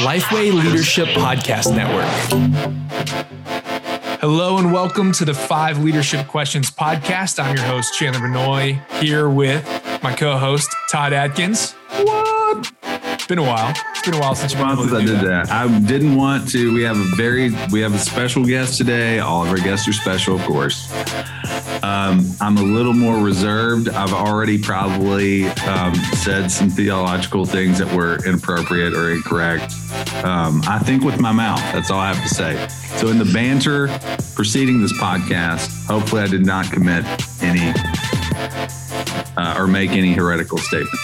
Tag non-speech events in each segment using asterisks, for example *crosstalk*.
Lifeway Leadership Podcast Network. Hello and welcome to the Five Leadership Questions Podcast. I'm your host, Chandler Vannoy, here with my co host, Todd Adkins. What? It's been a while. It's been a while since I did that. that. I didn't want to. We have a very, we have a special guest today. All of our guests are special, of course. Um, I'm a little more reserved. I've already probably um, said some theological things that were inappropriate or incorrect. Um, I think with my mouth. That's all I have to say. So, in the banter preceding this podcast, hopefully, I did not commit any uh, or make any heretical statement.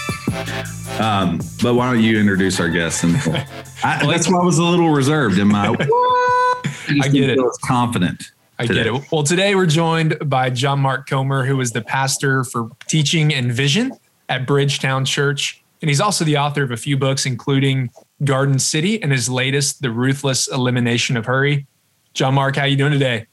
Um, but why don't you introduce our guests? And *laughs* I, that's why I was a little reserved in my. *laughs* I get it. Confident. I get it. Well, today we're joined by John Mark Comer, who is the pastor for teaching and vision at Bridgetown Church. And he's also the author of a few books, including Garden City and his latest, The Ruthless Elimination of Hurry. John Mark, how you doing today?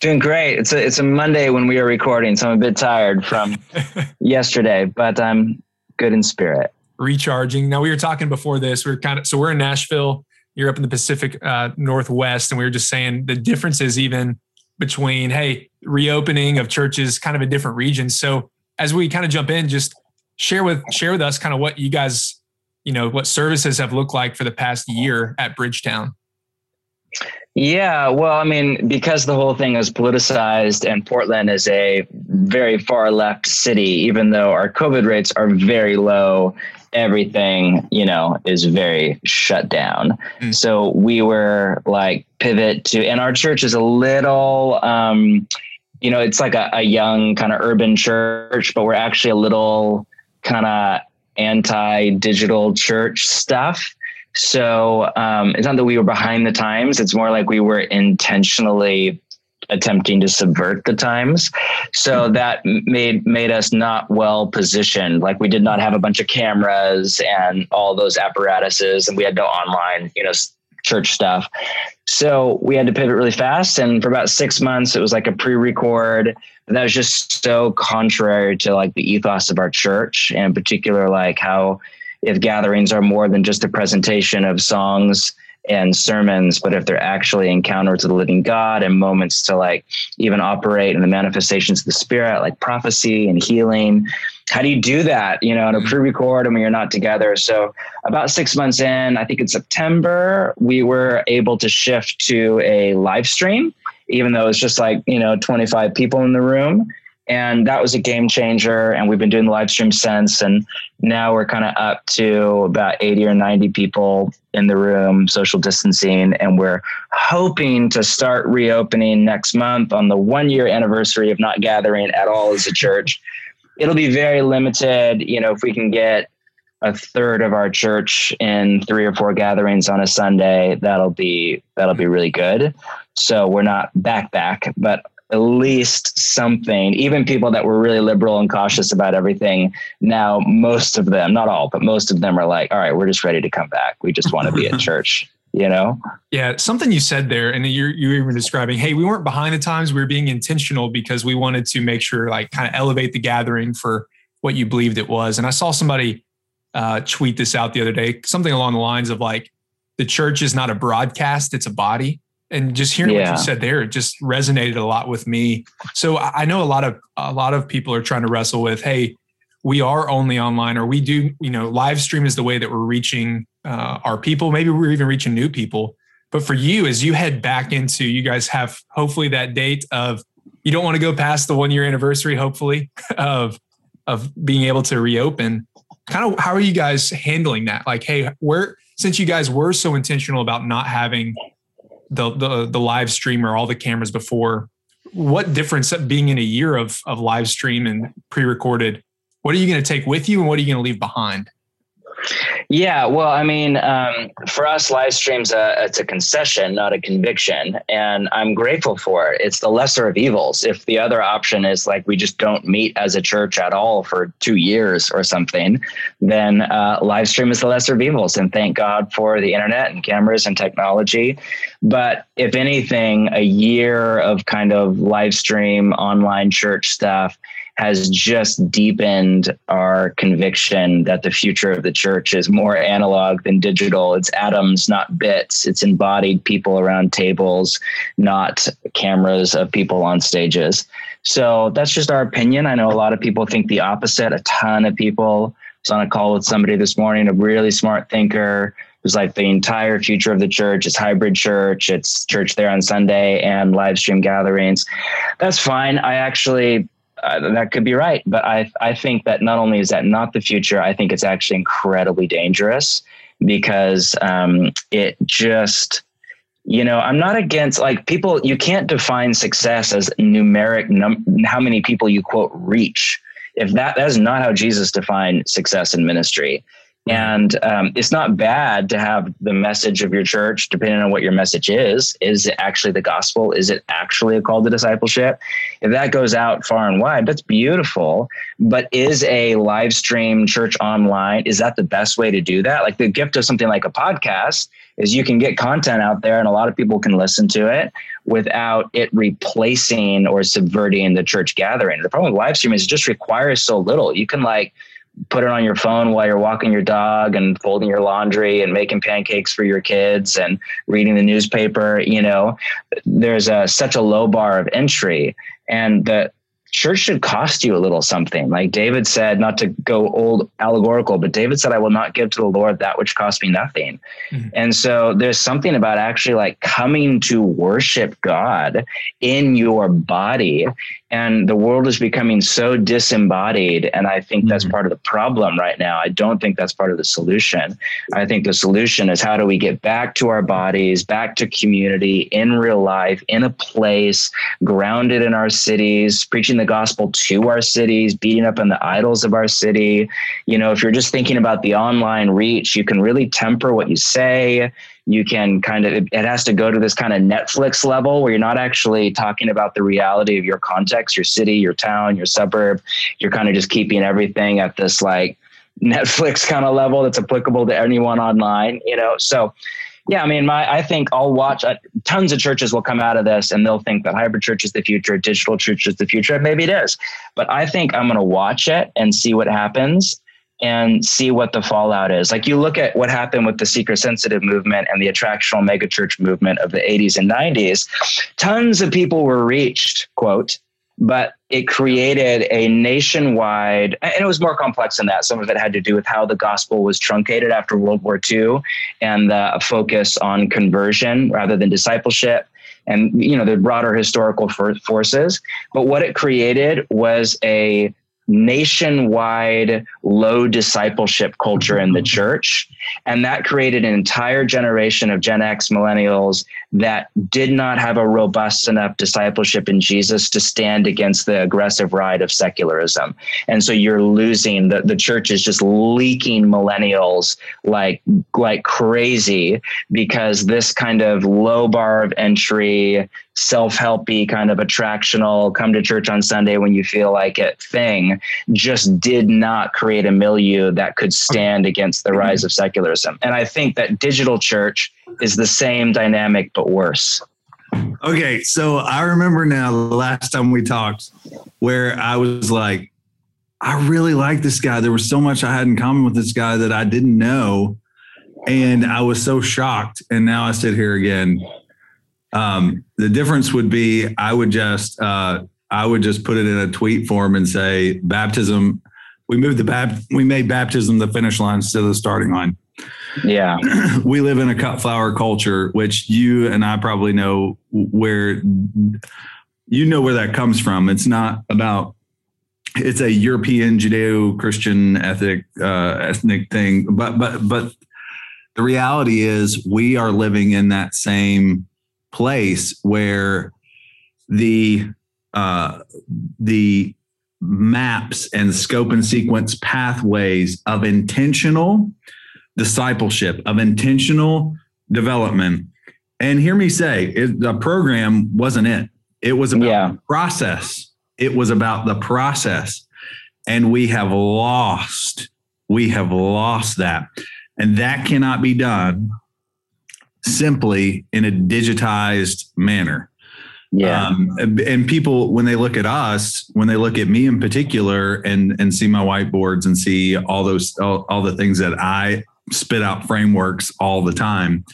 Doing great. It's a it's a Monday when we are recording, so I'm a bit tired from *laughs* yesterday, but I'm good in spirit. Recharging. Now we were talking before this. We are kind of so we're in Nashville. You're up in the Pacific uh, Northwest, and we were just saying the differences even between hey reopening of churches, kind of a different region. So as we kind of jump in, just share with share with us kind of what you guys, you know, what services have looked like for the past year at Bridgetown. Yeah, well, I mean, because the whole thing is politicized and Portland is a very far left city, even though our COVID rates are very low, everything, you know, is very shut down. Mm. So we were like pivot to, and our church is a little, um, you know, it's like a, a young kind of urban church, but we're actually a little kind of anti digital church stuff. So um, it's not that we were behind the times. It's more like we were intentionally attempting to subvert the times. So that made made us not well positioned. Like we did not have a bunch of cameras and all those apparatuses, and we had no online, you know, church stuff. So we had to pivot really fast. And for about six months, it was like a pre-record. But that was just so contrary to like the ethos of our church, and in particular, like how if gatherings are more than just a presentation of songs and sermons, but if they're actually encounters with the living God and moments to like even operate in the manifestations of the spirit, like prophecy and healing. How do you do that, you know, in a mm-hmm. pre-record and when you're not together? So about six months in, I think in September, we were able to shift to a live stream, even though it's just like, you know, 25 people in the room and that was a game changer and we've been doing the live stream since and now we're kind of up to about 80 or 90 people in the room social distancing and we're hoping to start reopening next month on the one year anniversary of not gathering at all as a church. It'll be very limited you know if we can get a third of our church in three or four gatherings on a sunday that'll be that'll be really good. So we're not back back but at least something, even people that were really liberal and cautious about everything. Now, most of them, not all, but most of them are like, all right, we're just ready to come back. We just want to be at *laughs* church, you know? Yeah, something you said there, and you're you were even describing, hey, we weren't behind the times. We were being intentional because we wanted to make sure, like, kind of elevate the gathering for what you believed it was. And I saw somebody uh, tweet this out the other day, something along the lines of like, the church is not a broadcast; it's a body. And just hearing Yeah. what you said there, it just resonated a lot with me. So I know a lot of a lot of people are trying to wrestle with, hey, we are only online, or we do, you know, live stream is the way that we're reaching uh, our people. Maybe we're even reaching new people. But for you, as you head back into, you guys have hopefully that date of you don't want to go past the one year anniversary, hopefully, *laughs* of of being able to reopen. Kind of how are you guys handling that? Like, hey, where since you guys were so intentional about not having the the the live stream or all the cameras before, what difference being in a year of of live stream and pre-recorded, what are you going to take with you and what are you going to leave behind? Yeah, well, I mean, um, for us, live streams a, it's a concession, not a conviction, and I'm grateful for it. It's the lesser of evils. If the other option is like we just don't meet as a church at all for two years or something, then uh, live stream is the lesser of evils. And thank God for the internet and cameras and technology. But if anything, a year of kind of live stream online church stuff has just deepened our conviction that the future of the church is more analog than digital. It's atoms, not bits. It's embodied people around tables, not cameras of people on stages. So that's just our opinion. I know a lot of people think the opposite. A ton of people. I was on a call with somebody this morning, a really smart thinker who's like the entire future of the church. is hybrid church. It's church there on Sunday and live stream gatherings. That's fine. I actually uh, that could be right, but I I think that not only is that not the future, I think it's actually incredibly dangerous because um, it just you know i'm not against like people you can't define success as numeric num- how many people you quote reach. If that that is not how jesus defined success in ministry and um, it's not bad to have the message of your church, depending on what your message is. Is it actually the gospel? Is it actually a call to discipleship? If that goes out far and wide, that's beautiful. But is a live stream church online, is that the best way to do that? Like the gift of something like a podcast is you can get content out there and a lot of people can listen to it without it replacing or subverting the church gathering. The problem with live stream is it just requires so little. You can like, put it on your phone while you're walking your dog and folding your laundry and making pancakes for your kids and reading the newspaper you know there's a, such a low bar of entry and the church should cost you a little something. Like David said, not to go old allegorical, but David said, I will not give to the Lord that which cost me nothing. Mm-hmm. And so there's something about actually like coming to worship God in your body. And the world is becoming so disembodied. And I think mm-hmm. that's part of the problem right now. I don't think that's part of the solution. I think the solution is how do we get back to our bodies, back to community in real life, in a place, grounded in our cities, preaching the gospel to our cities, beating up on the idols of our city. You know, if you're just thinking about the online reach, you can really temper what you say. You can kind of, it has to go to this kind of Netflix level where you're not actually talking about the reality of your context, your city, your town, your suburb. You're kind of just keeping everything at this like *laughs* Netflix kind of level that's applicable to anyone online, you know? So, yeah, I mean, my I think I'll watch. Uh, tons of churches will come out of this, and they'll think that hybrid church is the future, digital church is the future. Maybe it is, but I think I'm going to watch it and see what happens and see what the fallout is. Like you look at what happened with the seeker sensitive movement and the attractional megachurch movement of the 80s and 90s. Tons of people were reached, quote, but it created a nationwide, and it was more complex than that. Some of it had to do with how the gospel was truncated after World War II and the focus on conversion rather than discipleship and you know the broader historical forces but what it created was a nationwide low discipleship culture in the *laughs* church. And that created an entire generation of Gen X millennials that did not have a robust enough discipleship in Jesus to stand against the aggressive ride of secularism. And so you're losing the, the church is just leaking millennials like like crazy because this kind of low bar of entry self-helpy kind of attractional come to church on sunday when you feel like it thing just did not create a milieu that could stand against the rise of secularism. And i think that digital church is the same dynamic but worse. Okay so i remember now the last time we talked where i was like i really like this guy. There was so much i had in common with this guy that i didn't know and i was so shocked and now i sit here again um, the difference would be I would just uh, I would just put it in a tweet form and say baptism. We moved the bap- we made baptism the finish line instead of the starting line. Yeah, *clears throat* we live in a cut flower culture, which you and I probably know where you know where that comes from. It's not about it's a European Judeo-Christian ethic uh, ethnic thing, but but but the reality is we are living in that same place where the uh, the maps and scope and sequence pathways of intentional discipleship of intentional development. And hear me say it, the program wasn't it. It was about yeah. the process. It was about the process. And we have lost we have lost that. And that cannot be done simply in a digitized manner. Yeah. Um, and people, when they look at us, when they look at me in particular, and and see my whiteboards and see all those all, all the things that I spit out frameworks all the time,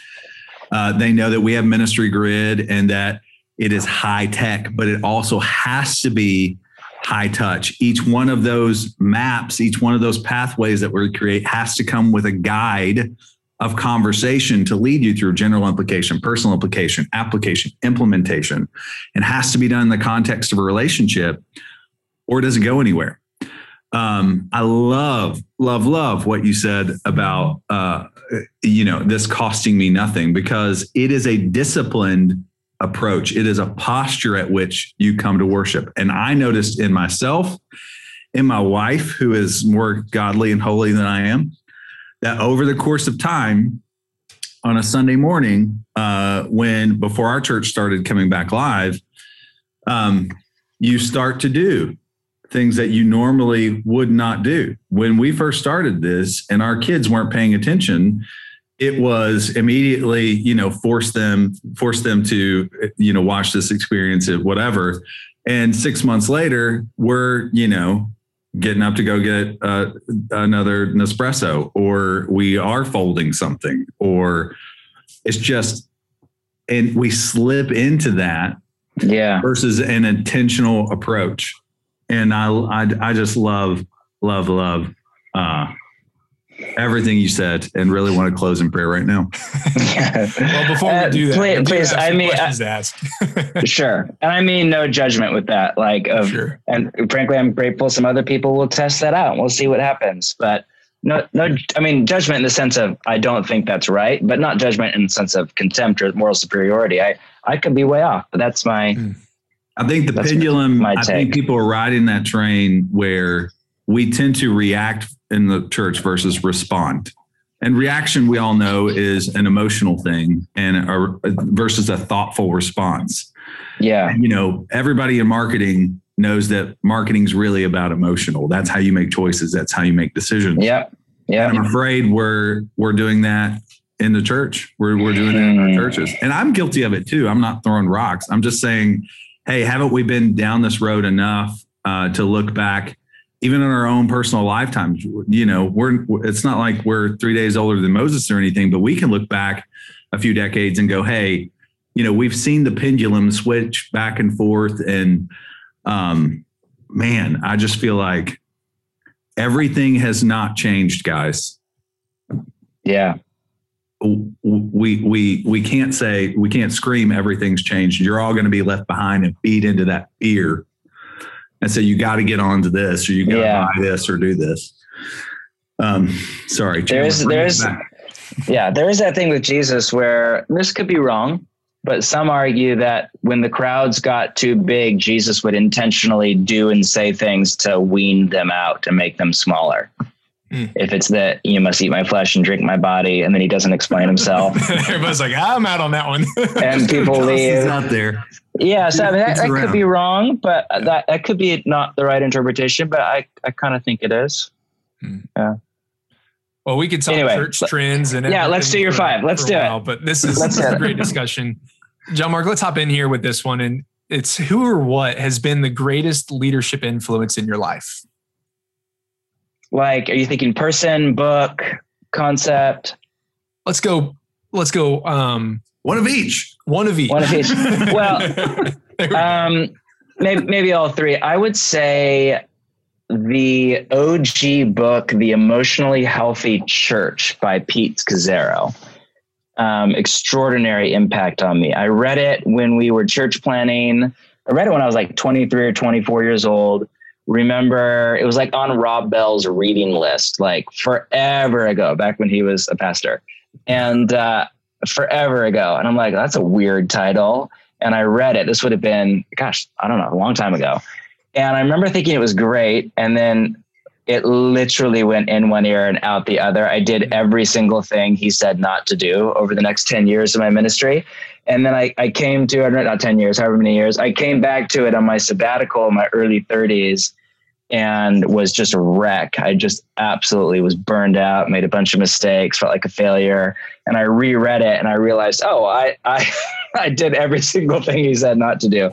uh, they know that we have Ministry Grid and that it is high tech, but it also has to be high touch. Each one of those maps, each one of those pathways that we create has to come with a guide of conversation to lead you through general implication, personal implication, application, implementation, and has to be done in the context of a relationship or it doesn't go anywhere. Um, I love, love, love what you said about, uh, you know, this costing me nothing because it is a disciplined approach. It is a posture at which you come to worship. And I noticed in myself, in my wife, who is more godly and holy than I am, that over the course of time, on a Sunday morning, uh, when before our church started coming back live, um, you start to do things that you normally would not do. When we first started this and our kids weren't paying attention, it was immediately, you know, force them, force them to, you know, watch this experience of whatever. And six months later, we're, you know, getting up to go get uh, another Nespresso, or we are folding something, or it's just, and we slip into that yeah versus an intentional approach. And I, I, I just love, love, love uh, everything you said, and really want to close in prayer right now. *laughs* well, before we Uh, do that, please- I do please, I mean, uh, ask. *laughs* sure. And I mean no judgment with that. Like of sure. and frankly, I'm grateful some other people will test that out. We'll see what happens. But no, no, I mean, judgment in the sense of I don't think that's right, but not judgment in the sense of contempt or moral superiority. I, I could be way off, but that's my, I think the That's pendulum, my I think people are riding that train where we tend to react in the church versus respond. And reaction, we all know, is an emotional thing and a, versus a thoughtful response. yeah, And, you know, everybody in marketing knows that marketing is really about emotional. That's how you make choices. That's how you make decisions. yep, yeah. And I'm afraid we're we're doing that in the church. We're we're doing it in our churches, and I'm guilty of it too. I'm not throwing rocks. I'm just saying, hey, haven't we been down this road enough uh, to look back, even in our own personal lifetimes? You know, we're it's not like we're three days older than Moses or anything, but we can look back a few decades and go, hey, you know, we've seen the pendulum switch back and forth, and um, man, I just feel like everything has not changed, guys Yeah. we we we can't say we can't scream everything's changed. You're all going to be left behind and feed into that fear, and so you got to get onto this, or you got to Yeah. buy this, or do this. Um, sorry, there is there is. Yeah. There is that thing with Jesus where this could be wrong, but some argue that when the crowds got too big, Jesus would intentionally do and say things to wean them out and make them smaller. Hmm. If it's that you must eat my flesh and drink my body, and then he doesn't explain himself, *laughs* Everybody's like, I'm out on that one. *laughs* and people What else is leave. out there. Yeah, so I mean, that, that could be wrong, but that, that could be not the right interpretation. But I, I kind of think it is. Yeah. Well, we could talk Anyway, church let- trends and Yeah, let's do your for- five. Let's for a do it. while, But this is, this is a great discussion. John Mark, let's hop in here with this one. And it's who or what has been the greatest leadership influence in your life? Like, are you thinking person, book, concept? Let's go. Let's go. Um, One of each. one of each. One of each. *laughs* Well, There we go. Um, maybe maybe all three. I would say the OG book, The Emotionally Healthy Church by Pete Scazzero. Um, extraordinary impact on me. I read it when we were church planning. I read it when I was like 23 or 24 years old. Remember, it was like on Rob Bell's reading list, like forever ago, back when he was a pastor. And uh, forever ago. And I'm like, that's a weird title and I read it. This would have been, gosh, I don't know, a long time ago. And I remember thinking it was great. And then it literally went in one ear and out the other. I did mm-hmm. every single thing he said not to do over the next 10 years of my ministry. And then I, I came to it, not 10 years, however many years, I came back to it on my sabbatical in my early 30s. and was just a wreck. I just absolutely was burned out, made a bunch of mistakes, felt like a failure. And I reread it and I realized, oh, I I, *laughs* I did every *laughs* single thing he said not to do.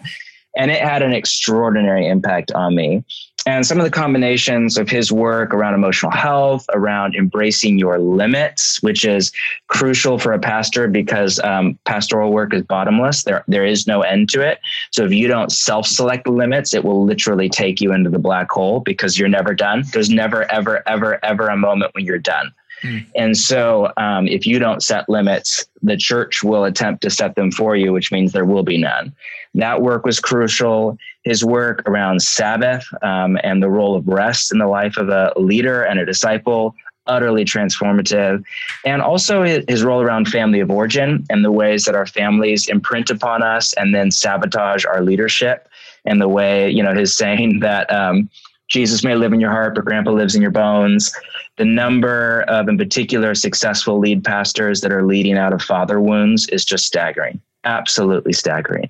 And it had an extraordinary impact on me and some of the combinations of his work around emotional health, around embracing your limits, which is crucial for a pastor because um, pastoral work is bottomless. There, there is no end to it. So if you don't self-select limits, it will literally take you into the black hole because you're never done. There's never, ever, ever, ever a moment when you're done. Mm. And so, um, if you don't set limits, the church will attempt to set them for you, which means there will be none. That work was crucial. His work around Sabbath um, and the role of rest in the life of a leader and a disciple, utterly transformative. And also his role around family of origin and the ways that our families imprint upon us and then sabotage our leadership. And the way, you know, his saying *laughs* that um, Jesus may live in your heart, but grandpa lives in your bones. The number of, in particular, successful lead pastors that are leading out of father wounds is just staggering, absolutely staggering.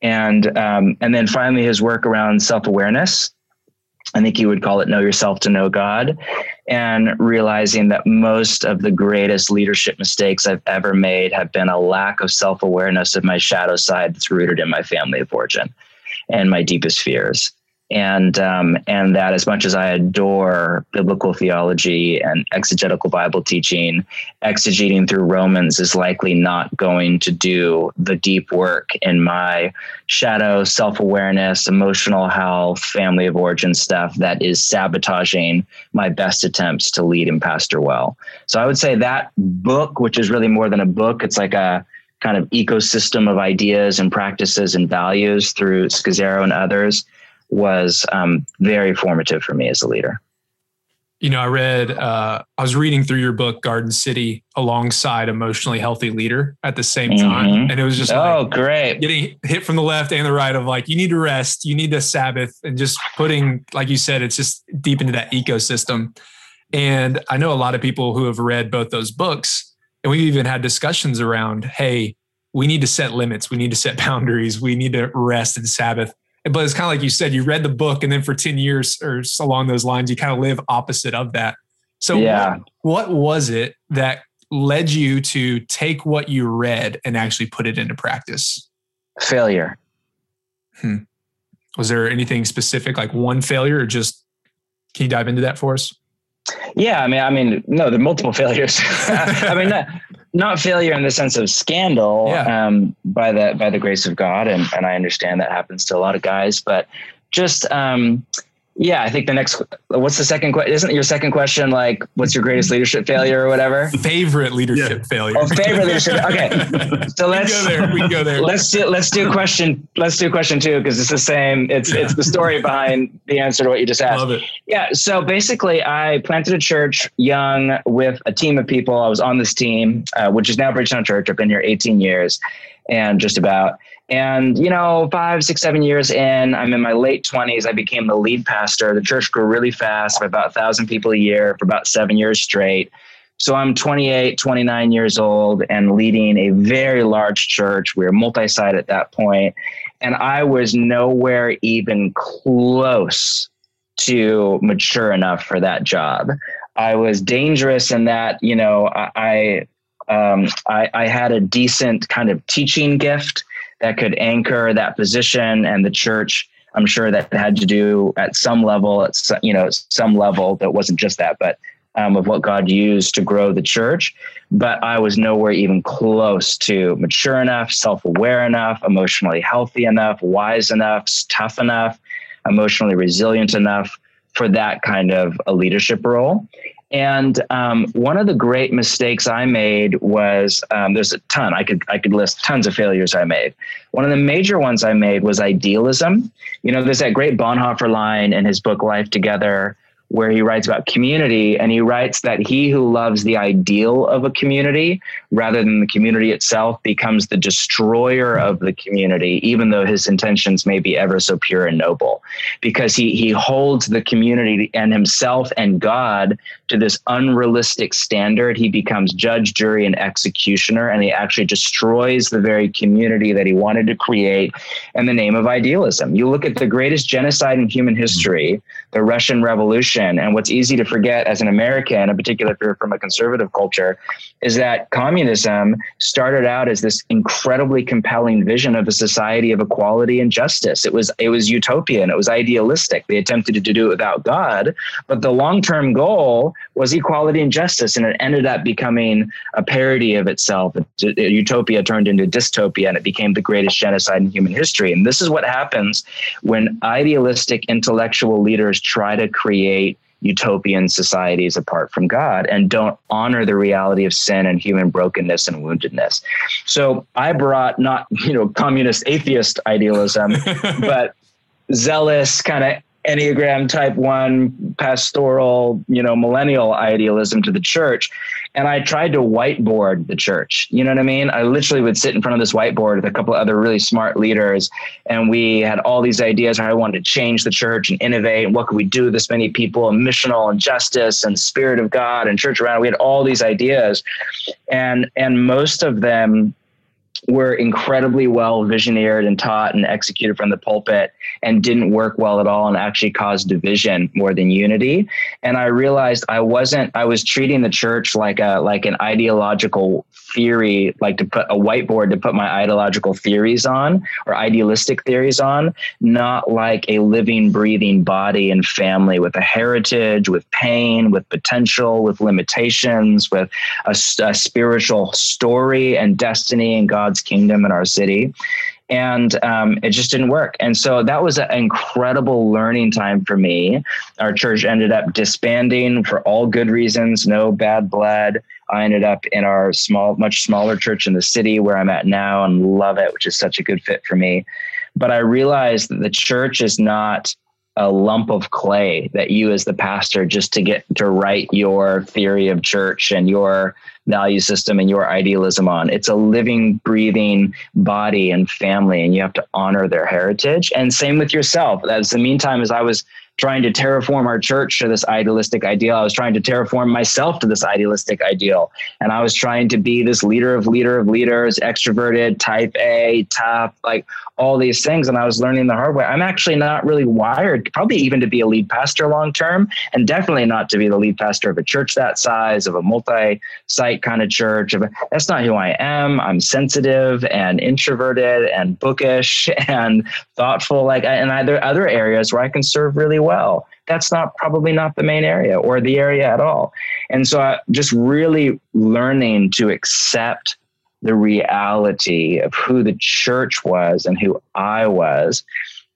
And um, and then finally, his work around self awareness. I think you would call it know yourself to know God, and realizing that most of the greatest leadership mistakes I've ever made have been a lack of self awareness of my shadow side that's rooted in my family of origin and my deepest fears and um, and that as much as I adore biblical theology and exegetical Bible teaching, exegeting through Romans is likely not going to do the deep work in my shadow, self awareness, emotional health, family of origin stuff that is sabotaging my best attempts to lead and pastor well. So I would say that book, which is really more than a book, it's like a kind of ecosystem of ideas and practices and values through Scazzero and others was um, very formative for me as a leader. You know, I read, uh, I was reading through your book, Garden City, alongside Emotionally Healthy Leader at the same time. Mm-hmm. And it was just oh, like great. Getting hit from the left and the right of like, you need to rest, you need to Sabbath, and just putting, like you said, it's just deep into that ecosystem. And I know a lot of people who have read both those books, and we've even had discussions around, hey, we need to set limits, we need to set *laughs* boundaries, we need to rest and Sabbath but it's kind of like you said, you read the book and then for 10 years or along those lines, you kind of live opposite of that. So yeah. what, what was it that led you to take what you read and actually put it into practice? Failure. Hmm. Was there anything specific, like one failure, or just can you dive into that for us? Yeah, I mean, I mean, no, there are multiple *laughs* failures. *laughs* I mean, not, not, failure in the sense of scandal, yeah. um, by the by the grace of God, and and I understand that happens to a lot of guys, but just um, yeah, I think the next. What's the second question? Isn't your second question like, what's your greatest leadership failure or whatever? Favorite leadership yeah. failure. Oh, favorite leadership. Okay, *laughs* so let's go there. We go there. Let's do let's do question. Let's do a question two because it's the same. It's yeah. it's the story behind the answer to what you just asked. Love it. Yeah. So basically, I planted a church young with a team of people. I was on this team, uh, which is now Bridgetown Church. I've been here 18 years, and just about and, you know, five, six, seven years in, I'm in my late 20s. I became the lead pastor. The church grew really fast, about a thousand people a year for about seven years straight. So I'm 28, 29 years old and leading a very large church. We were multi site at that point, And I was nowhere even close to mature enough for that job. I was dangerous in that, you know, I, um, I, I had a decent kind of teaching gift that could anchor that position and the church. I'm sure that had to do at some level at you know some level that wasn't just that but um, of what god used to grow the church. But i was nowhere even close to mature enough self-aware enough emotionally healthy enough wise enough tough enough emotionally resilient enough for that kind of a leadership role and um, one of the great mistakes I made was um, there's a ton I could I could list tons of failures I made. One of the major ones I made was idealism. You know, there's that great Bonhoeffer line in his book Life Together where he writes about community and he writes that he who loves the ideal of a community rather than the community itself becomes the destroyer of the community even though his intentions may be ever so pure and noble. Because he he holds the community and himself and God to this unrealistic standard. He becomes judge jury and executioner and he actually destroys the very community that he wanted to create in the name of idealism. You look at the greatest genocide in human history the Russian revolution And what's easy to forget as an American, in particular if you're from a conservative culture, is that communism started out as this incredibly compelling vision of a society of equality and justice. It was it was utopian, it was idealistic. They attempted to do it without God, but the long-term goal was equality and justice, and it ended up becoming a parody of itself. Utopia turned into dystopia, and it became the greatest genocide in human history. And this is what happens when idealistic intellectual leaders try to create utopian societies apart from God and don't honor the reality of sin and human brokenness and woundedness. So I brought not, you know, communist atheist idealism, *laughs* but zealous kind of Enneagram type one pastoral, you know, millennial idealism to the church. And I tried to whiteboard the church. You know what I mean? I literally would sit in front of this whiteboard with a couple of other really smart leaders. And we had all these ideas how I wanted to change the church and innovate. And what could we do with this many people and missional and justice and spirit of God and church around. We had all these ideas. And and most of them were incredibly well visioneered and taught and executed from the pulpit and didn't work well at all and actually caused division more than unity. And i realized i wasn't i was treating the church like a like an ideological theory like to put a whiteboard to put my ideological theories on or idealistic theories on not like a living breathing body and family with a heritage with pain with potential with limitations with a, a spiritual story and destiny and god God's kingdom in our city. And um, it just didn't work. And so that was an incredible learning time for me. Our church ended up disbanding for all good reasons, no bad blood. I ended up in our small, much smaller church in the city where I'm at now and love it, which is such a good fit for me. But I realized that the church is not a lump of clay that you as the pastor just to get to write your theory of church and your value system and your idealism on. It's a living, breathing body and family, and you have to honor their heritage. And same with yourself. As the meantime, as I was trying to terraform our church to this idealistic ideal. I was trying to terraform myself to this idealistic ideal. And I was trying to be this leader of leader of leaders, extroverted, type A, tough, like all these things. And I was learning the hard way. I'm actually not really wired, probably even to be a lead pastor long term, and definitely not to be the lead pastor of a church that size, of a multi site kind of church. That's not who I am. I'm sensitive and introverted and bookish *laughs* and thoughtful. Like, and there are other areas where I can serve really well. That's not probably not the main area or the area at all. And so I just really learning to accept the reality of who the church was and who I was.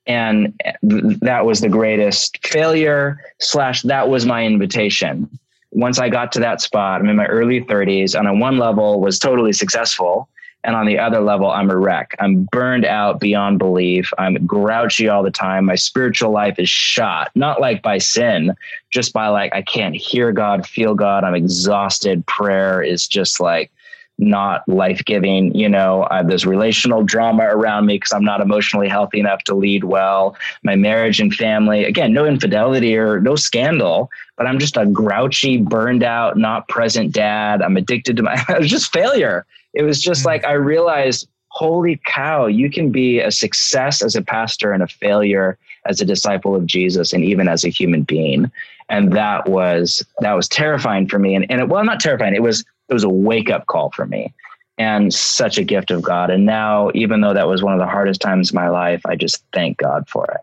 And that was the greatest failure, slash, that was my invitation. Once I got to that spot, I'm in my early 30s, and on one level was totally successful and on the other level, I'm a wreck. I'm burned out beyond belief. I'm grouchy all the time. My spiritual life is shot, not like by sin, just by like, I can't hear God, feel God. I'm exhausted. Prayer is just like, not life giving. You know, I have this relational drama around me because I'm not emotionally healthy enough to lead well. My marriage and family, again, no infidelity or no scandal, but I'm just a grouchy, burned out, not present dad. I'm addicted to my, *laughs* it was just failure. It was just mm. like I realized, holy cow, you can be a success as a pastor and a failure as a disciple of Jesus and even as a human being. And that was that was terrifying for me. And, and it well, not terrifying, it was it was a wake up call for me and such a gift of God. And now, even though that was one of the hardest times in my life, I just thank God for it.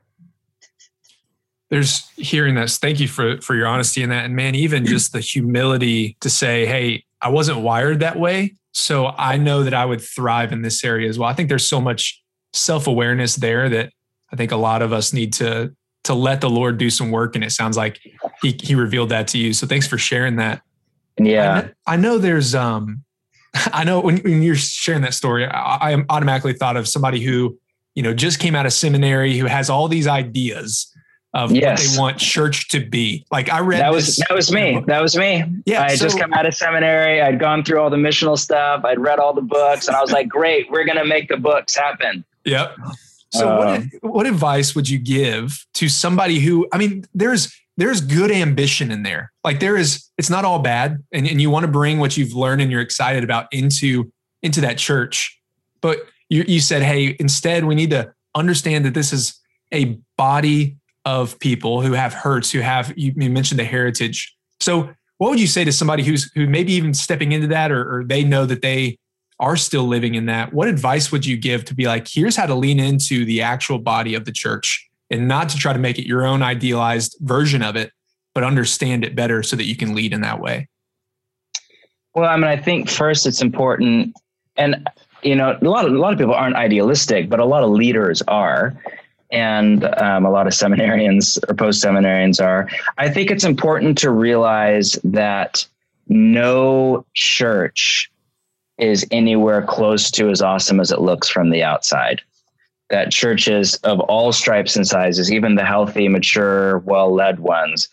There's hearing this. Thank you for for your honesty in that. And man, even just the humility to say, hey, I wasn't wired that way. So I know that I would thrive in this area as well. I think there's so much self-awareness there that I think a lot of us need to to let the Lord do some work. And it sounds like he he revealed that to you. So thanks for sharing that. Yeah. I know, I know there's um *laughs* I know when, when you're sharing that story, I, I automatically thought of somebody who, you know, just came out of seminary, who has all these ideas, of yes. what they want church to be. Like I read that was that was me. That was me. Yeah, I had so, just come out of seminary. I'd gone through all the missional stuff. I'd read all the books, and I was like, "Great, we're gonna make the books happen." Yep. So what what advice would you give to somebody who? I mean, there's there's good ambition in there. Like there is, it's not all bad, and, and you want to bring what you've learned and you're excited about into into that church. But you, you said, hey, instead we need to understand that this is a body of people who have hurts, who have you mentioned the heritage. So what would you say to somebody who's who maybe even stepping into that or, or they know that they are still living in that? What advice would you give to be like, here's how to lean into the actual body of the church and not to try to make it your own idealized version of it, but understand it better so that you can lead in that way? Well, I mean, I think first it's important, and you know, a lot of a lot of people aren't idealistic, but a lot of leaders are, and um, a lot of seminarians or post seminarians are. I think it's important to realize that no church is anywhere close to as awesome as it looks from the outside. That churches of all stripes and sizes, even the healthy, mature, well led ones,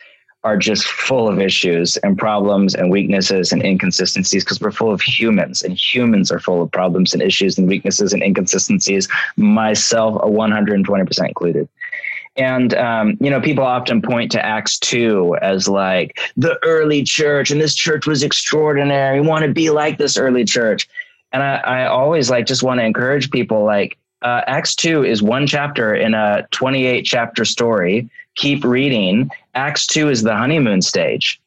are just full of issues and problems and weaknesses and inconsistencies because we're full of humans and humans are full of problems and issues and weaknesses and inconsistencies, myself, a 120% included. And, um, you know, people often point to Acts 2 as like the early church, and this church was extraordinary. We want to be like this early church. And I, I always like just want to encourage people like, uh, Acts 2 is one chapter in a 28 chapter story. Keep reading. Acts 2 is the honeymoon stage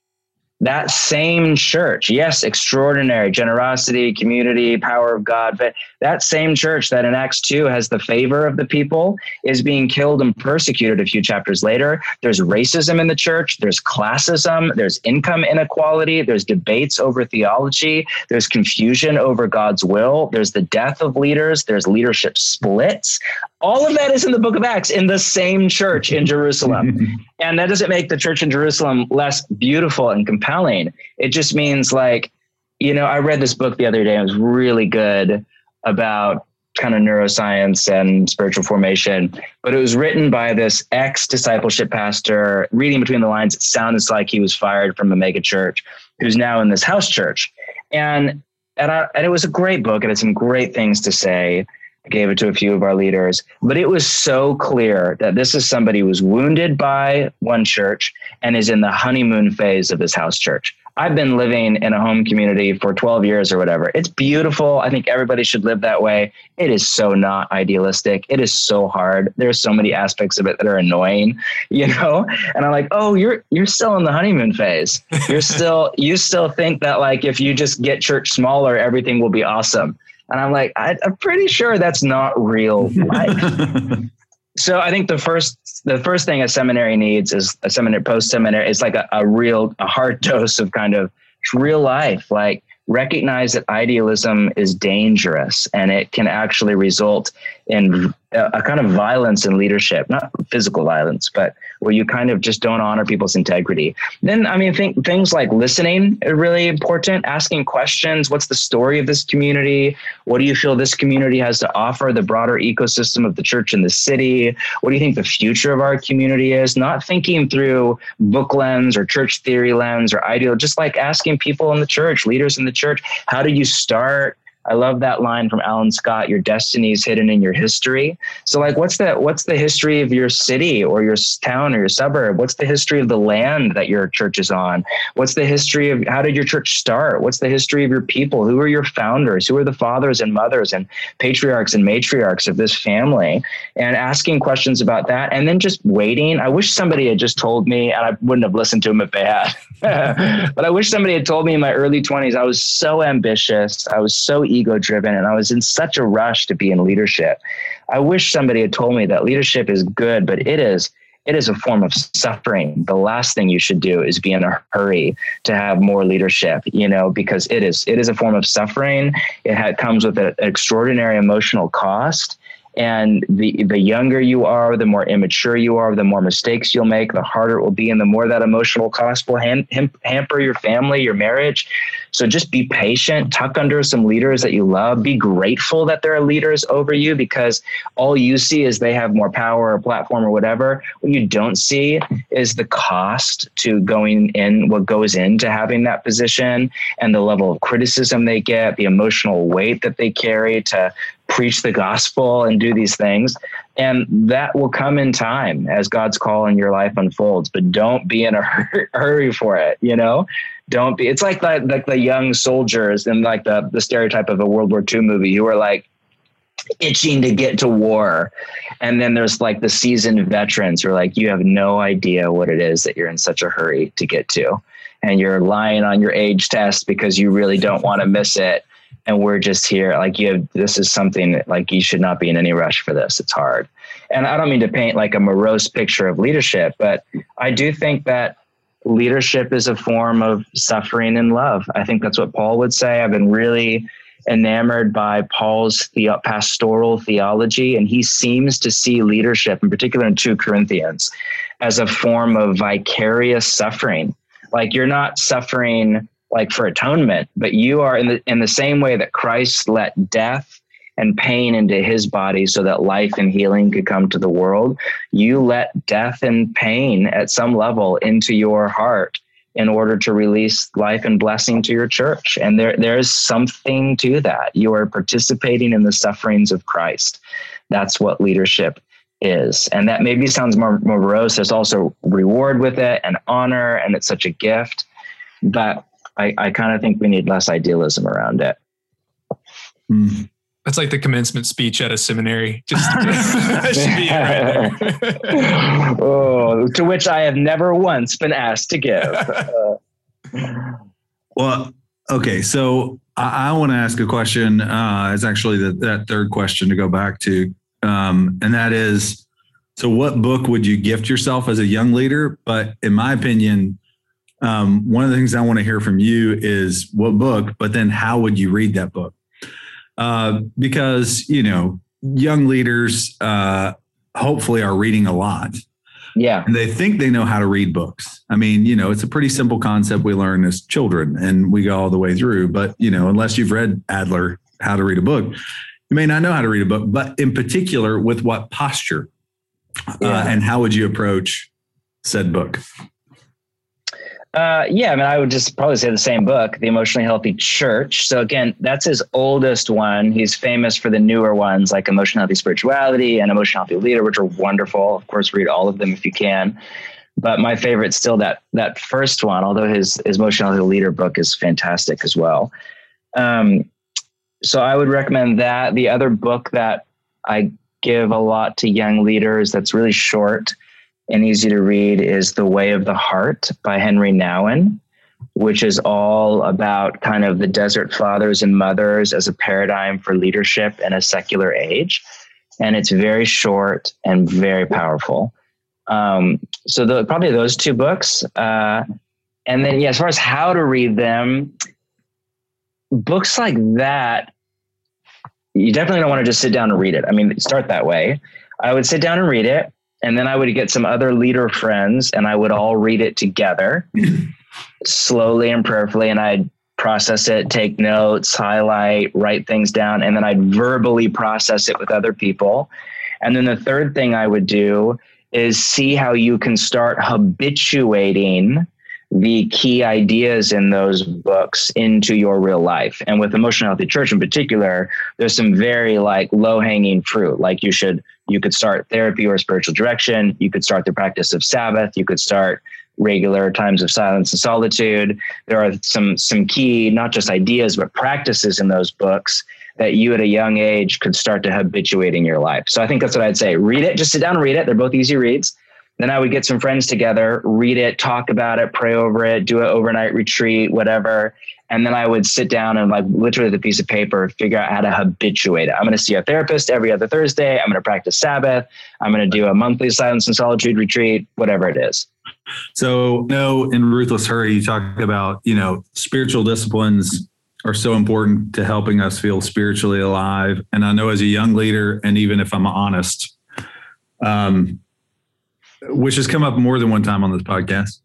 that same church, yes, extraordinary generosity, community, power of God, but that same church that in Acts 2 has the favor of the people is being killed and persecuted a few chapters later. There's racism in the church, there's classism, there's income inequality, there's debates over theology, there's confusion over God's will, there's the death of leaders, there's leadership splits. All of that is in the book of Acts in the same church in Jerusalem. *laughs* and that doesn't make the church in Jerusalem less beautiful and compelling. It just means like, you know, I read this book the other day. It was really good about kind of neuroscience and spiritual formation, but it was written by this ex discipleship pastor. Reading between the lines, it sounds like he was fired from a mega church who's now in this house church. And and, I, and it was a great book It had some great things to say gave it to a few of our leaders. But it was so clear that this is somebody who was wounded by one church and is in the honeymoon phase of his house church. I've been living in a home community for 12 years or whatever. It's beautiful. I think everybody should live that way. It is so not idealistic. It is so hard. There's so many aspects of it that are annoying, *laughs* you know? And I'm like, "Oh, you're you're still in the honeymoon phase. You're *laughs* still you still think that like if you just get church smaller, everything will be awesome." And I'm like, I, am pretty sure that's not real life. *laughs* so I think the first the first thing a seminary needs is a seminary post seminary. It's like a, a real a hard *laughs* dose of kind of real life. Like recognize that idealism is dangerous and it can actually result in uh, a, kind of violence in leadership, not physical violence, but where you kind of just don't honor people's integrity. Then, I mean, think things like listening are really important, asking questions. What's the story of this community? What do you feel this community has to offer the broader ecosystem of the church in the city? What do you think the future of our community is? Not thinking through book lens or church theory lens or ideal, just like asking people in the church, leaders in the church, how do you start? I love that line from Alan Scott, your destiny is hidden in your history. So like what's the what's the history of your city or your town or your suburb? What's the history of the land that your church is on? What's the history of how did your church start? What's the history of your people? Who are your founders? Who are the fathers and mothers and patriarchs and matriarchs of this family? And asking questions about that and then just waiting. I wish somebody had just told me and I wouldn't have listened to them if they had. *laughs* but I wish somebody had told me in my early 20s I was so ambitious. I was so eager ego driven and I was in such a rush to be in leadership. I wish somebody had told me that leadership is good, but it is it is a form of suffering. The last thing you should do is be in a hurry to have more leadership, you know, because it is it is a form of suffering. It comes with an extraordinary emotional cost. And the the younger you are, the more immature you are, the more mistakes you'll make, the harder it will be, and the more that emotional cost will ham- ham- hamper your family, your marriage. So just be patient, tuck under some leaders that you love, be grateful that there are leaders over you because all you see is they have more power or platform or whatever. What you don't see is the cost to going in, what goes into having that position and the level of criticism they get, the emotional weight that they carry to preach the gospel and do these things. And that will come in time as God's call in your life unfolds. But don't be in a *laughs* hurry for it, you know? Don't be. It's like the, like the young soldiers and like the, the stereotype of a World War II movie who are like, itching to get to war. And then there's like the seasoned veterans who are like, you have no idea what it is that you're in such a hurry to get to. And you're lying on your age test because you really don't want to miss it and we're just here like you have this is something like you should not be in any rush for this. It's hard. And i don't mean to paint like a morose picture of leadership but i do think that leadership is a form of suffering and love. I think that's what paul would say. I've been really enamored by paul's the- pastoral theology and he seems to see leadership in particular in 2 corinthians as a form of vicarious suffering. Like you're not suffering like for atonement, but you are in the in the same way that Christ let death and pain into his body so that life and healing could come to the world. You let death and pain at some level into your heart in order to release life and blessing to your church. And there there's something to that. You are participating in the sufferings of Christ. That's what leadership is. And that maybe sounds more, morose. There's also reward with it and honor, and it's such a gift. But I, I kind of think we need less idealism around it. Mm. That's like the commencement speech at a seminary. Just *laughs* right *laughs* oh, to which I have never once been asked to give. *laughs* well, okay, so I, I want to ask a question. Uh, it's actually the, that third question to go back to, um, and that is, so what book would you gift yourself as a young leader? But in my opinion, um, one of the things I want to hear from you is what book, but then how would you read that book? Uh, because you know, young leaders uh, hopefully are reading a lot. Yeah, and they think they know how to read books. I mean, you know, it's a pretty simple concept we learn as children, and we go all the way through. But you know, unless you've read Adler, How to Read a Book, you may not know how to read a book. But in particular, with what posture uh, yeah. uh, and how would you approach said book? Uh, yeah, I mean, I would just probably say the same book, The Emotionally Healthy Church. So again, that's his oldest one. He's famous for the newer ones like Emotionally Healthy Spirituality and Emotionally Healthy Leader, which are wonderful. Of course, read all of them if you can. But my favorite still that that first one, although his his Emotionally Healthy Leader book is fantastic as well. Um, so I would recommend that. The other book that I give a lot to young leaders that's really short and easy to read is The Way of the Heart by Henri Nouwen, which is all about kind of the desert fathers and mothers as a paradigm for leadership in a secular age. And it's very short and very powerful. Um, so the, probably those two books. Uh, and then, yeah, as far as how to read them, books like that, you definitely don't want to just sit down and read it. I mean, start that way. I would sit down and read it and then I would get some other leader friends and I would all read it together slowly and prayerfully. And I'd process it, take notes, highlight, write things down, and then I'd verbally process it with other people. And then the third thing I would do is see how you can start habituating the key ideas in those books into your real life. And with Emotional Healthy Church in particular, there's some very like low hanging fruit. Like you should, you could start therapy or spiritual direction. You could start the practice of Sabbath. You could start regular times of silence and solitude. There are some some key, not just ideas, but practices in those books that you at a young age could start to habituate in your life. So I think that's what I'd say. Read it, just sit down and read it. They're both easy reads then I would get some friends together, read it, talk about it, pray over it, do an overnight retreat, whatever. And then I would sit down and like literally the piece of paper, figure out how to habituate it. I'm going to see a therapist every other Thursday. I'm going to practice Sabbath. I'm going to do a monthly silence and solitude retreat, whatever it is. So, no, in Ruthless Hurry, you talk about, you know, spiritual disciplines are so important to helping us feel spiritually alive. And I know as a young leader, and even if I'm honest, um, which has come up more than one time on this podcast.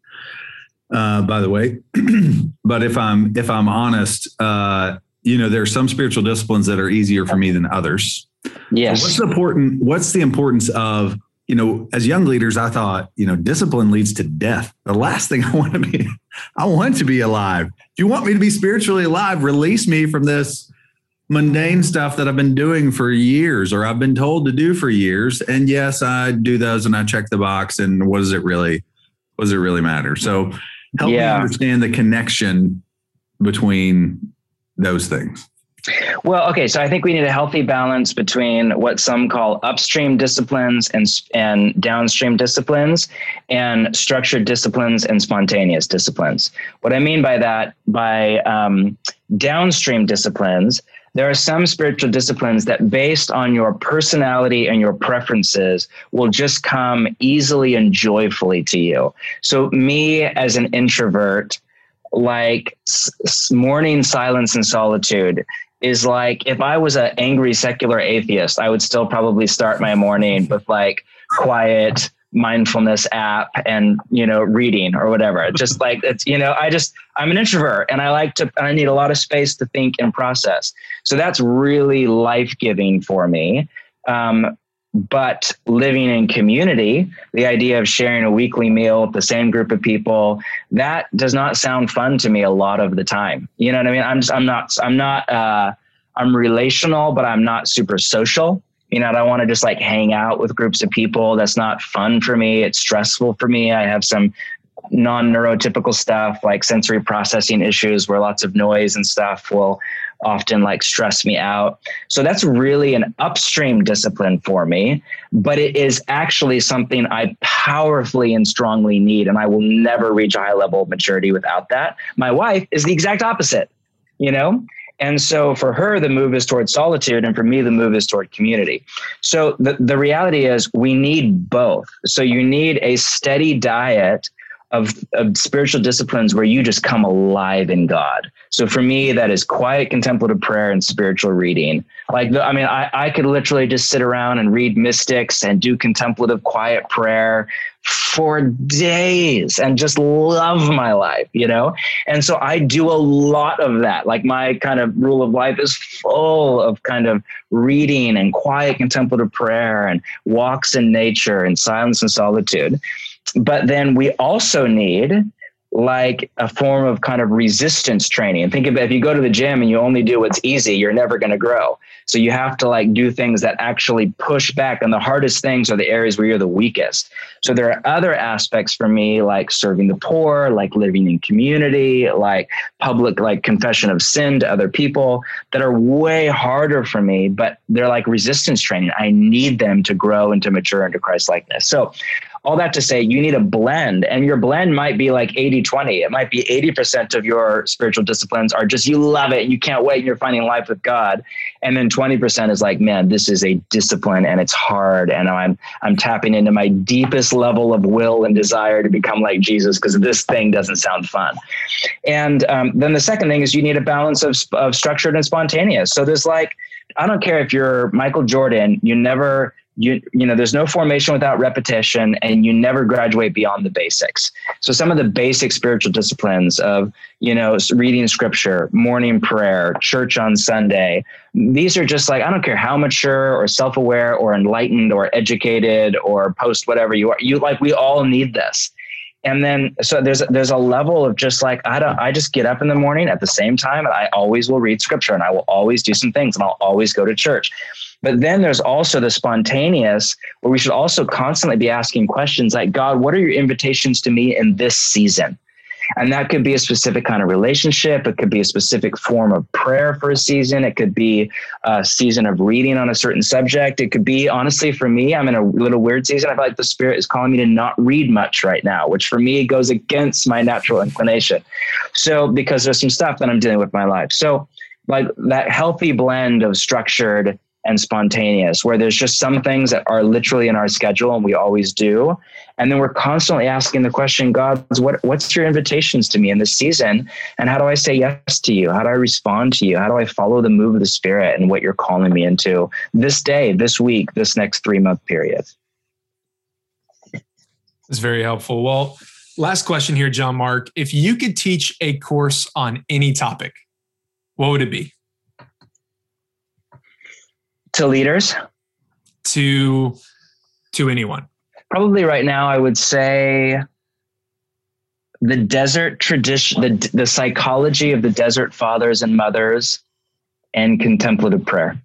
Uh, by the way. *clears throat* but if I'm if I'm honest, uh, you know, there are some spiritual disciplines that are easier for me than others. Yes. So what's the important? What's the importance of you know, as young leaders, I thought, you know, discipline leads to death. The last thing *laughs* I want to be, I want to be alive. If you want me to be spiritually alive, release me from this mundane stuff that I've been doing for years or I've been told to do for years. And yes, I do those and I check the box. And what does it really, what does it really matter? So help yeah. me understand the connection between those things. Well, okay, so I think we need a healthy balance between what some call upstream disciplines and and downstream disciplines, and structured disciplines and spontaneous disciplines. What I mean by that, by um, downstream disciplines, there are some spiritual disciplines that, based on your personality and your preferences, will just come easily and joyfully to you. So, me as an introvert, like s- morning silence and solitude is like if I was an angry secular atheist, I would still probably start my morning with like quiet mindfulness app and you know reading or whatever. *laughs* Just like it's you know i just i'm an introvert and i like to i need a lot of space to think and process. So that's really life-giving for me. Um, but living in community the idea of sharing a weekly meal with the same group of people that does not sound fun to me a lot of the time. You know what i mean? I'm just i'm not i'm not uh i'm relational but i'm not super social you know i don't want to just like hang out with groups of people that's not fun for me it's stressful for me i have some non-neurotypical stuff like sensory processing issues where lots of noise and stuff will often like stress me out. So that's really an upstream discipline for me, but it is actually something I powerfully and strongly need. And I will never reach a high level of maturity without that. My wife is the exact opposite, you know? And so for her, the move is toward solitude. And for me, the move is toward community. So the, the reality is we need both. So you need a steady diet of, of spiritual disciplines where you just come alive in God. So for me, that is quiet contemplative prayer and spiritual reading. Like, the, I mean, I, I could literally just sit around and read mystics and do contemplative quiet prayer for days and just love my life, you know? And so I do a lot of that. Like my kind of rule of life is full of kind of reading and quiet contemplative prayer and walks in nature and silence and solitude. But then we also need like a form of kind of resistance training. Think of if you go to the gym and you only do what's easy, you're never going to grow. So you have to like do things that actually push back. And the hardest things are the areas where you're the weakest. So there are other aspects for me, like serving the poor, like living in community, like public, like confession of sin to other people that are way harder for me, but they're like resistance training. I need them to grow and to mature into Christ likeness. So all that to say you need a blend and your blend might be like 80 20 it might be 80% of your spiritual disciplines are just you love it you can't wait and you're finding life with god. And then 20% is like man this is a discipline and it's hard and i'm i'm tapping into my deepest level of will and desire to become like jesus because this thing doesn't sound fun. And um, then the second thing is you need a balance of, of structured and spontaneous. So there's like i don't care if you're michael jordan you never you you know there's no formation without repetition and you never graduate beyond the basics so some of the basic spiritual disciplines of you know reading scripture morning prayer church on sunday these are just like i don't care how mature or self-aware or enlightened or educated or post whatever you are you like we all need this and then so there's there's a level of just like I don't I just get up in the morning at the same time and I always will read scripture and I will always do some things and I'll always go to church. But then there's also the spontaneous where we should also constantly be asking questions like, God, what are your invitations to me in this season? And that could be a specific kind of relationship. It could be a specific form of prayer for a season. It could be a season of reading on a certain subject. It could be, honestly, for me, I'm in a little weird season. I feel like the Spirit is calling me to not read much right now, which for me goes against my natural inclination. So, because there's some stuff that I'm dealing with my life. So, like that healthy blend of structured and spontaneous, where there's just some things that are literally in our schedule and we always do. And then we're constantly asking the question, God, what, what's your invitations to me in this season? And how do I say yes to you? How do I respond to you? How do I follow the move of the Spirit and what you're calling me into this day, this week, this next three month period? It's very helpful. Well, Last question here, John Mark. If you could teach a course on any topic, what would it be? To leaders? To to anyone. Probably right now I would say the desert tradition the the psychology of the desert fathers and mothers and contemplative prayer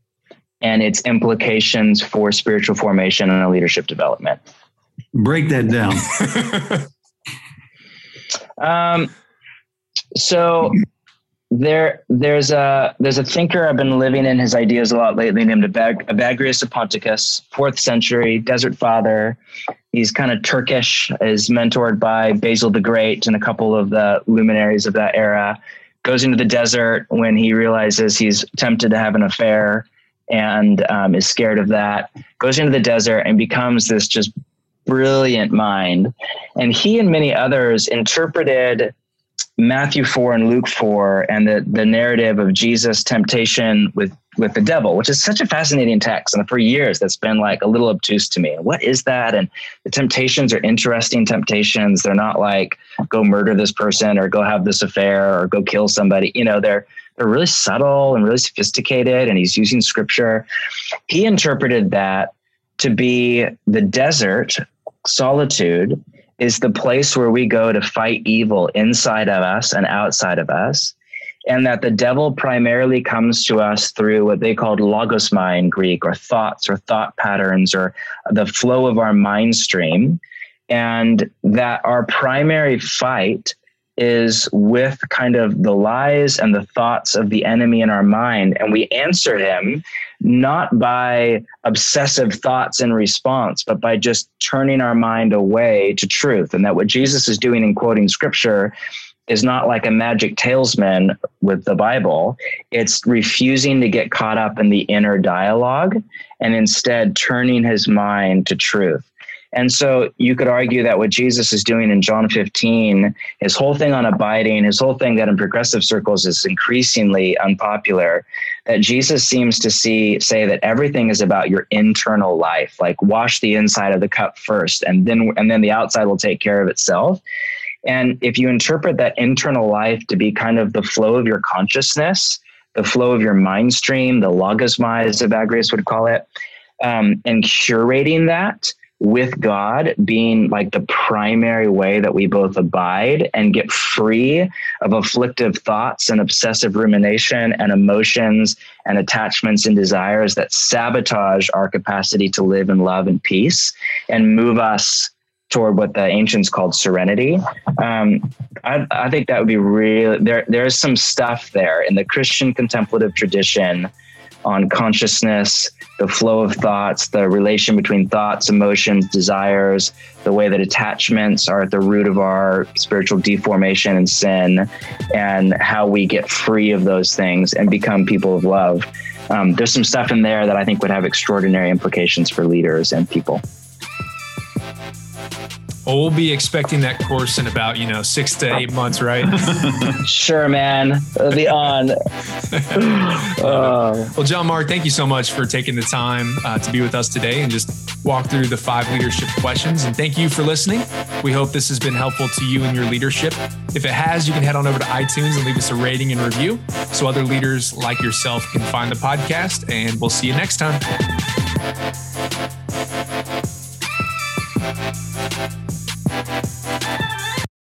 and its implications for spiritual formation and leadership development. Break that down. *laughs* um, so there, there's a there's a thinker I've been living in his ideas a lot lately named Abag- Evagrius of Ponticus, fourth century desert father. He's kind of Turkish, is mentored by Basil the Great and a couple of the luminaries of that era. Goes into the desert when he realizes he's tempted to have an affair and um, is scared of that. Goes into the desert and becomes this just brilliant mind. And he and many others interpreted Matthew 4 and Luke 4 and the, the narrative of Jesus' temptation with, with the devil, which is such a fascinating text. And for years, that's been like a little obtuse to me. What is that? And the temptations are interesting temptations. They're not like go murder this person or go have this affair or go kill somebody. You know, they're they're really subtle and really sophisticated. And he's using scripture. He interpreted that to be the desert, solitude, is the place where we go to fight evil inside of us and outside of us. And that the devil primarily comes to us through what they called logismoi in Greek, or thoughts or thought patterns, or the flow of our mind stream. And that our primary fight is with kind of the lies and the thoughts of the enemy in our mind. And we answer him not by obsessive thoughts in response, but by just turning our mind away to truth. And that what Jesus is doing in quoting scripture is not like a magic talesman with the Bible. It's refusing to get caught up in the inner dialogue and instead turning his mind to truth. And so you could argue that what Jesus is doing in John 15, his whole thing on abiding, his whole thing that in progressive circles is increasingly unpopular, that Jesus seems to see say that everything is about your internal life, like wash the inside of the cup first and then and then the outside will take care of itself. And if you interpret that internal life to be kind of the flow of your consciousness, the flow of your mind stream, the logismoi, as Evagrius would call it, um, and curating that, with God being like the primary way that we both abide and get free of afflictive thoughts and obsessive rumination and emotions and attachments and desires that sabotage our capacity to live in love and peace and move us toward what the ancients called serenity. Um, I, I think that would be really there. There's some stuff there in the Christian contemplative tradition on consciousness, the flow of thoughts, the relation between thoughts, emotions, desires, the way that attachments are at the root of our spiritual deformation and sin, and how we get free of those things and become people of love. Um, there's some stuff in there that I think would have extraordinary implications for leaders and people. Well, we'll be expecting that course in about, you know, six to eight months, right? *laughs* sure, man. It'll be on. *laughs* uh, well, John Mark, thank you so much for taking the time uh, to be with us today and just walk through the five leadership questions. And thank you for listening. We hope this has been helpful to you and your leadership. If it has, you can head on over to iTunes and leave us a rating and review so other leaders like yourself can find the podcast. And we'll see you next time.